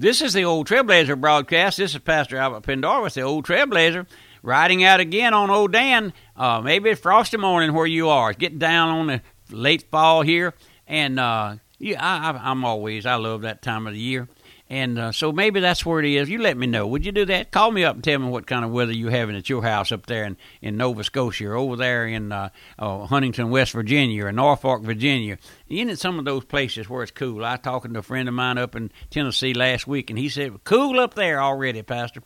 This is the Old Trailblazer broadcast. This is Pastor Albert Pendarvis, the Old Trailblazer, riding out again on Old Dan. Uh, maybe it's frosty morning where you are. It's getting down on the late fall here, and uh, yeah, I, I, I'm always I love that time of the year. And uh, so maybe that's where it is. You let me know. Would you do that? Call me up and tell me what kind of weather you're having at your house up there in, in Nova Scotia or over there in uh, uh, Huntington, West Virginia or Norfolk, Virginia. In some of those places where it's cool. I talking to a friend of mine up in Tennessee last week, and he said, cool up there already, Pastor.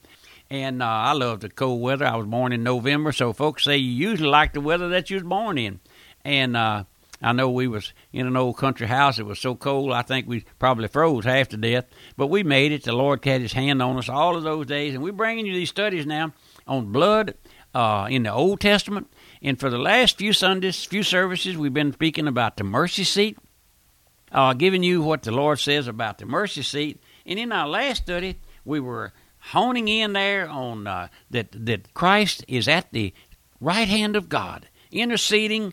And uh, I love the cold weather. I was born in November, so folks say you usually like the weather that you was born in. And uh, I know we was in an old country house. It was so cold, I think we probably froze half to death. But we made it. The Lord had His hand on us all of those days, and we're bringing you these studies now on blood uh, in the Old Testament. And for the last few Sundays, few services, we've been speaking about the mercy seat, uh, giving you what the Lord says about the mercy seat. And in our last study, we were honing in there on uh, that that Christ is at the right hand of God, interceding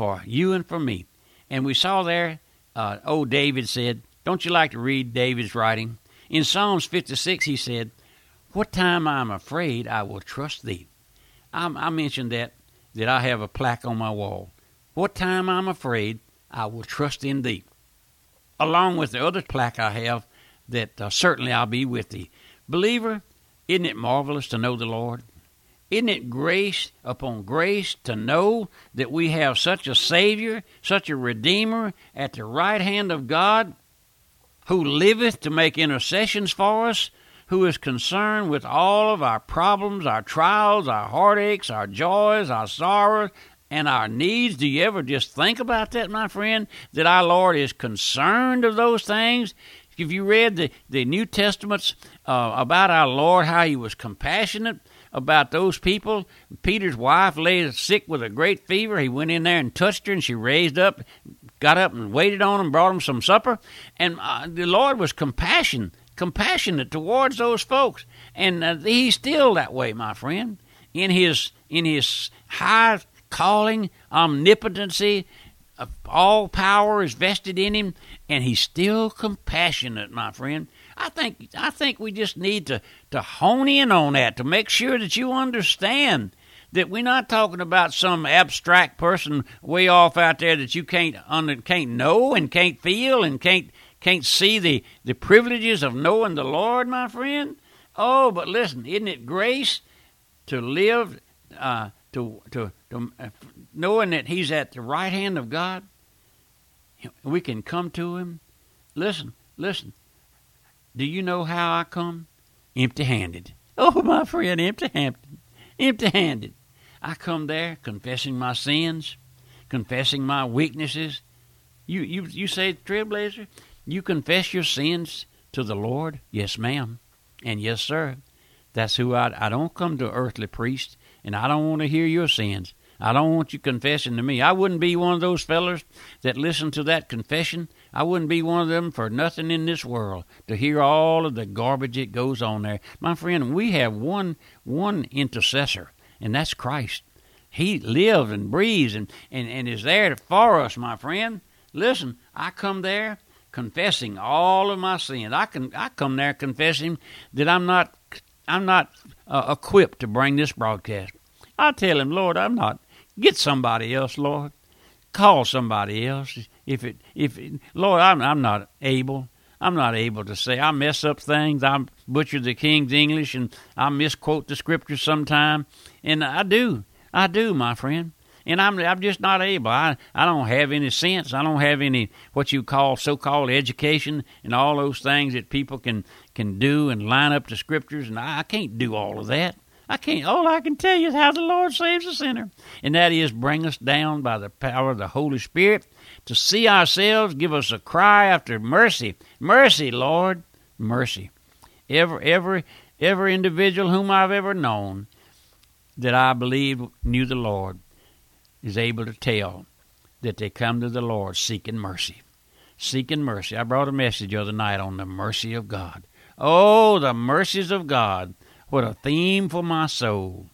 for you and for me. And we saw there, uh, old David said, Don't you like to read David's writing? In Psalms 56, he said, What time I am afraid, I will trust thee. I, I mentioned that, that I have a plaque on my wall. What time I'm afraid, I will trust in thee. Along with the other plaque I have, that uh, certainly I'll be with thee. Believer, isn't it marvelous to know the Lord? Isn't it grace upon grace to know that we have such a Savior, such a Redeemer at the right hand of God, who liveth to make intercessions for us, who is concerned with all of our problems, our trials, our heartaches, our joys, our sorrows, and our needs? Do you ever just think about that, my friend? That our Lord is concerned of those things? If you read the, the New Testaments uh, about our Lord, how he was compassionate, about those people. Peter's wife lay sick with a great fever. He went in there and touched her, and she raised up, got up and waited on him, brought him some supper. And uh, the Lord was compassion, compassionate towards those folks, and uh, He's still that way, my friend. In His in His high calling, omnipotency, uh, all power is vested in Him, and He's still compassionate, my friend. I think I think we just need to, to hone in on that to make sure that you understand that we're not talking about some abstract person way off out there that you can't under, can't know and can't feel and can't can't see the, the privileges of knowing the Lord, my friend. Oh, but listen, isn't it grace to live uh, to, to to uh, knowing that He's at the right hand of God? We can come to Him. Listen, listen. Do you know how I come? Empty handed. Oh, my friend, empty handed. Empty handed. I come there confessing my sins, confessing my weaknesses. You, you, you say, Trailblazer, you confess your sins to the Lord? Yes, ma'am. And yes, sir. That's who I, I don't come to earthly priest, and I don't want to hear your sins. I don't want you confessing to me. I wouldn't be one of those fellers that listen to that confession I wouldn't be one of them for nothing in this world to hear all of the garbage that goes on there. My friend, we have one one intercessor, and that's Christ. He lives and breathes and, and, and is there for us, my friend. Listen, I come there confessing all of my sins. I can I come there confessing that I'm not I'm not uh, equipped to bring this broadcast. I tell him, Lord, I'm not. Get somebody else, Lord. Call somebody else if it if it, Lord, I'm I'm not able. I'm not able to say I mess up things. I butcher the King's English and I misquote the scriptures sometime, and I do, I do, my friend. And I'm I'm just not able. I I don't have any sense. I don't have any what you call so-called education and all those things that people can can do and line up the scriptures, and I, I can't do all of that. I can't. All I can tell you is how the Lord saves a sinner, and that is bring us down by the power of the Holy Spirit to see ourselves, give us a cry after mercy. Mercy, Lord, mercy. Every, every, every individual whom I've ever known that I believe knew the Lord is able to tell that they come to the Lord seeking mercy. Seeking mercy. I brought a message the other night on the mercy of God. Oh, the mercies of God. What a theme for my soul.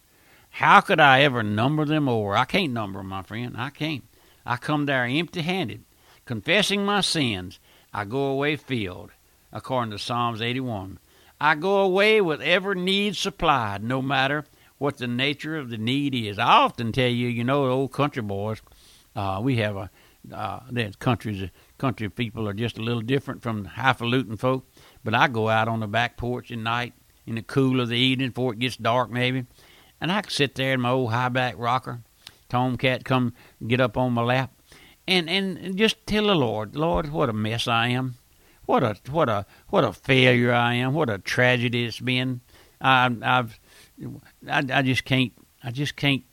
How could I ever number them over? I can't number them, my friend. I can't. I come there empty handed, confessing my sins. I go away filled according to Psalms 81. I go away with every need supplied, no matter what the nature of the need is. I often tell you, you know, old country boys, uh, we have a uh, the countries, country people are just a little different from highfalutin folk. But I go out on the back porch at night in the cool of the evening before it gets dark, maybe, and I can sit there in my old high back rocker. Tomcat come get up on my lap, and and just tell the Lord, Lord, what a mess I am. What a what a what a failure I am. What a tragedy it's been. I, I've I, I just can't I just can't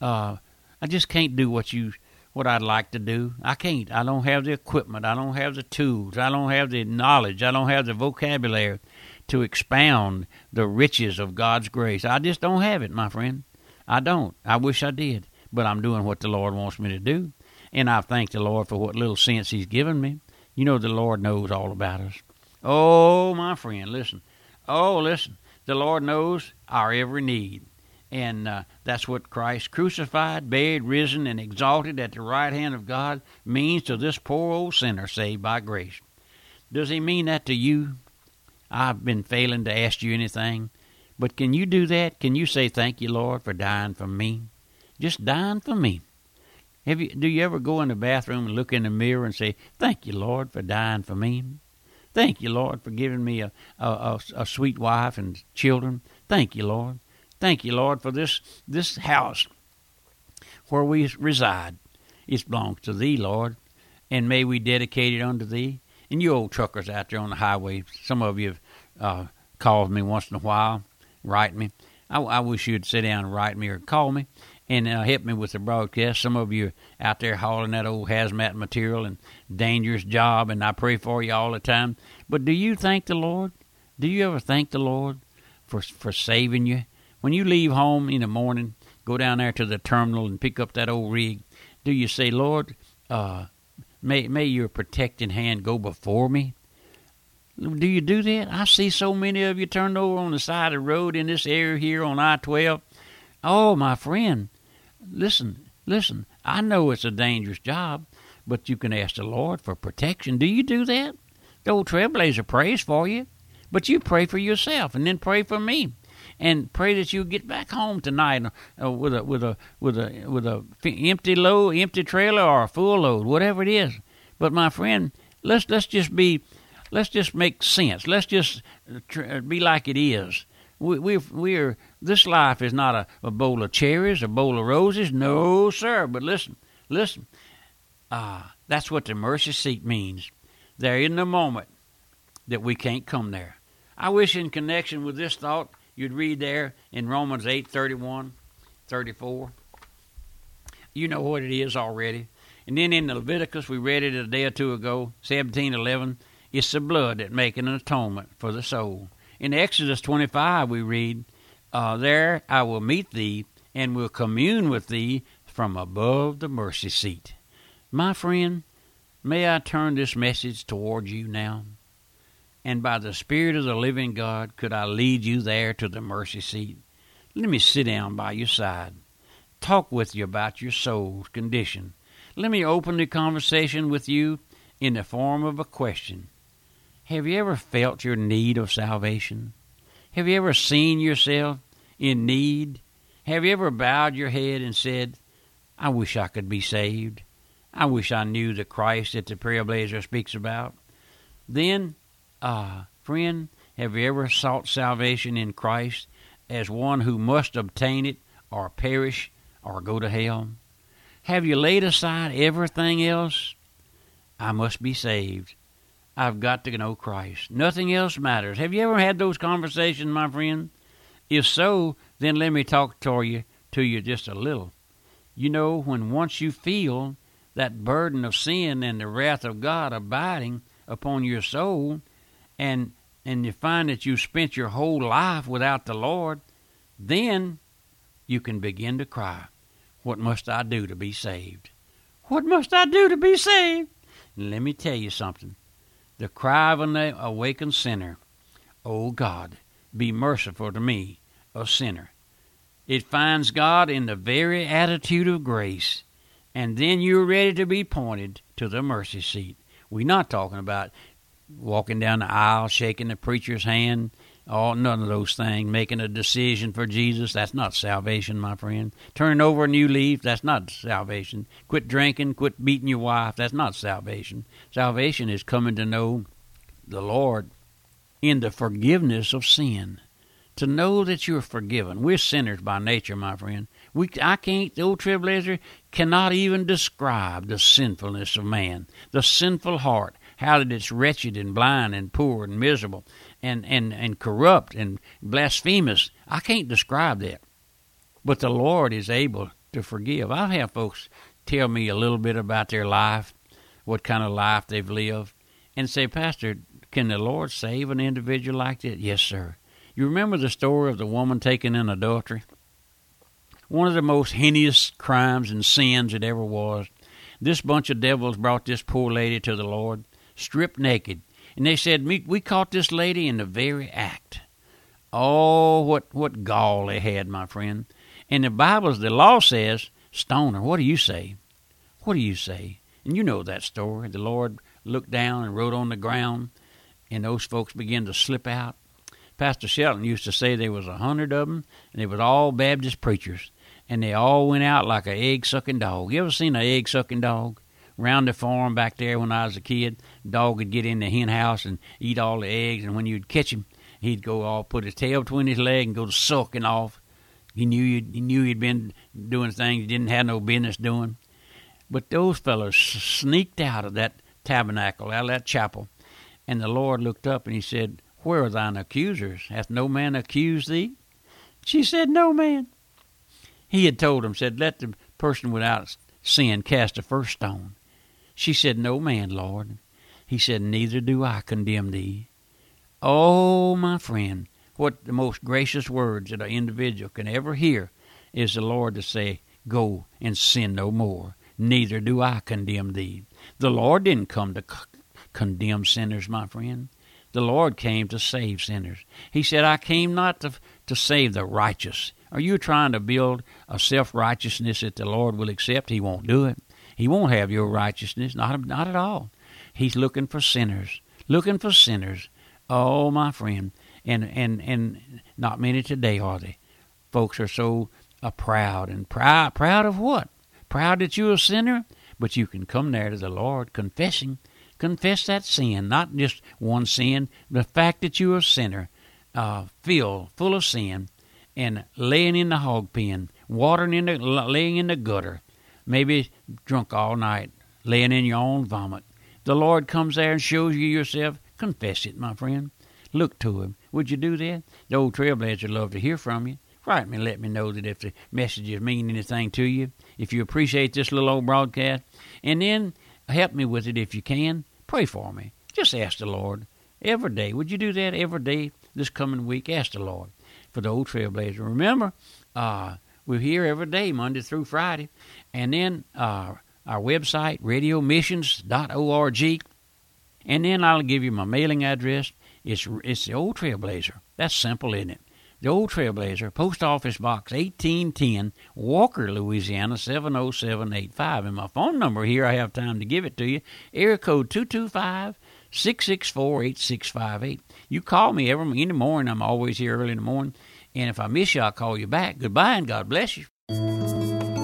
uh, I just can't do what you what I'd like to do. I can't. I don't have the equipment. I don't have the tools. I don't have the knowledge. I don't have the vocabulary to expound the riches of God's grace. I just don't have it, my friend. I don't. I wish I did, but I'm doing what the Lord wants me to do, and I thank the Lord for what little sense He's given me. You know, the Lord knows all about us. Oh, my friend, listen. Oh, listen. The Lord knows our every need. And uh, that's what Christ crucified, buried, risen, and exalted at the right hand of God means to this poor old sinner saved by grace. Does he mean that to you? I've been failing to ask you anything. But can you do that? Can you say, Thank you, Lord, for dying for me? Just dying for me. Have you, do you ever go in the bathroom and look in the mirror and say, Thank you, Lord, for dying for me? Thank you, Lord, for giving me a, a, a, a sweet wife and children. Thank you, Lord. Thank you, Lord, for this, this house where we reside. It belongs to Thee, Lord, and may we dedicate it unto Thee. And you old truckers out there on the highway, some of you have uh, called me once in a while, write me. I, I wish you'd sit down and write me or call me and uh, help me with the broadcast. Some of you out there hauling that old hazmat material and dangerous job, and I pray for you all the time. But do you thank the Lord? Do you ever thank the Lord for for saving you? When you leave home in the morning, go down there to the terminal and pick up that old rig. Do you say, Lord, uh, may may your protecting hand go before me? Do you do that? I see so many of you turned over on the side of the road in this area here on I 12. Oh, my friend, listen, listen. I know it's a dangerous job, but you can ask the Lord for protection. Do you do that? The old trailblazer prays for you, but you pray for yourself and then pray for me, and pray that you get back home tonight uh, with a with a with a with a empty load, empty trailer, or a full load, whatever it is. But my friend, let's let's just be, let's just make sense. Let's just uh, be like it is. We we we're this life is not a, a bowl of cherries, a bowl of roses. No, sir. But listen, listen. Ah, uh, that's what the mercy seat means. There in the moment that we can't come there. I wish in connection with this thought you'd read there in Romans 8 31, 34. You know what it is already. And then in the Leviticus, we read it a day or two ago, 17 11. It's the blood that making an atonement for the soul. In Exodus 25, we read, uh, There I will meet thee and will commune with thee from above the mercy seat. My friend, may I turn this message toward you now? And by the Spirit of the living God, could I lead you there to the mercy seat? Let me sit down by your side, talk with you about your soul's condition. Let me open the conversation with you in the form of a question. Have you ever felt your need of salvation? Have you ever seen yourself in need? Have you ever bowed your head and said, I wish I could be saved? I wish I knew the Christ that the Trailblazer speaks about. Then, ah, friend, have you ever sought salvation in Christ as one who must obtain it or perish or go to hell? Have you laid aside everything else? I must be saved. I've got to know Christ. Nothing else matters. Have you ever had those conversations, my friend? If so, then let me talk to you to you just a little. You know, when once you feel that burden of sin and the wrath of God abiding upon your soul, and and you find that you've spent your whole life without the Lord, then you can begin to cry, What must I do to be saved? What must I do to be saved? And let me tell you something the cry of an awakened sinner, O oh God, be merciful to me, a sinner. It finds God in the very attitude of grace, and then you're ready to be pointed to the mercy seat. We're not talking about walking down the aisle, shaking the preacher's hand, all none of those things. Making a decision for Jesus, that's not salvation, my friend. Turning over a new leaf, that's not salvation. Quit drinking, quit beating your wife, that's not salvation. Salvation is coming to know the Lord in the forgiveness of sin. To know that you're forgiven. We're sinners by nature, my friend. We, I can't, the old trailblazer cannot even describe the sinfulness of man, the sinful heart, how that it's wretched and blind and poor and miserable and, and, and corrupt and blasphemous. I can't describe that. But the Lord is able to forgive. I'll have folks tell me a little bit about their life, what kind of life they've lived, and say, Pastor, can the Lord save an individual like that? Yes, sir. You remember the story of the woman taken in adultery? One of the most heinous crimes and sins it ever was. This bunch of devils brought this poor lady to the Lord, stripped naked, and they said, We caught this lady in the very act. Oh, what, what gall they had, my friend. And the Bible, the law says, stone her. What do you say? What do you say? And you know that story. The Lord looked down and wrote on the ground, and those folks began to slip out. Pastor Shelton used to say there was a hundred of them, and they was all Baptist preachers, and they all went out like a egg sucking dog. You ever seen an egg sucking dog? Round the farm back there when I was a kid, dog would get in the hen house and eat all the eggs, and when you'd catch him, he'd go off, put his tail between his leg, and go sulking off. He knew you'd, he knew he'd been doing things he didn't have no business doing. But those fellows sneaked out of that tabernacle, out of that chapel, and the Lord looked up and he said, Where are thine accusers? Hath no man accused thee? She said, No man. He had told him, said, Let the person without sin cast the first stone. She said, No man, Lord. He said, Neither do I condemn thee. Oh, my friend, what the most gracious words that an individual can ever hear is the Lord to say, Go and sin no more. Neither do I condemn thee. The Lord didn't come to c- condemn sinners, my friend. The Lord came to save sinners. He said, I came not to, to save the righteous. Are you trying to build a self righteousness that the Lord will accept? He won't do it. He won't have your righteousness, not, not at all. He's looking for sinners, looking for sinners. Oh, my friend, and and and not many today are they. Folks are so uh, proud and proud. Proud of what? Proud that you're a sinner, but you can come there to the Lord confessing, confess that sin, not just one sin, the fact that you're a sinner, uh, filled full of sin, and laying in the hog pen, watering in the laying in the gutter, maybe drunk all night, laying in your own vomit. The Lord comes there and shows you yourself. Confess it, my friend. Look to Him. Would you do that? The old trailblazer would love to hear from you. Write me and let me know that if the messages mean anything to you, if you appreciate this little old broadcast, and then help me with it if you can. Pray for me. Just ask the Lord every day. Would you do that every day this coming week? Ask the Lord for the old trailblazer. Remember, uh, we're here every day, Monday through Friday, and then uh, our website, radiomissions.org. And then I'll give you my mailing address. It's, it's the Old Trailblazer. That's simple, isn't it? The Old Trailblazer, Post Office Box 1810, Walker, Louisiana 70785. And my phone number here, I have time to give it to you. Area code 225 664 8658. You call me every the morning. I'm always here early in the morning. And if I miss you, I'll call you back. Goodbye and God bless you.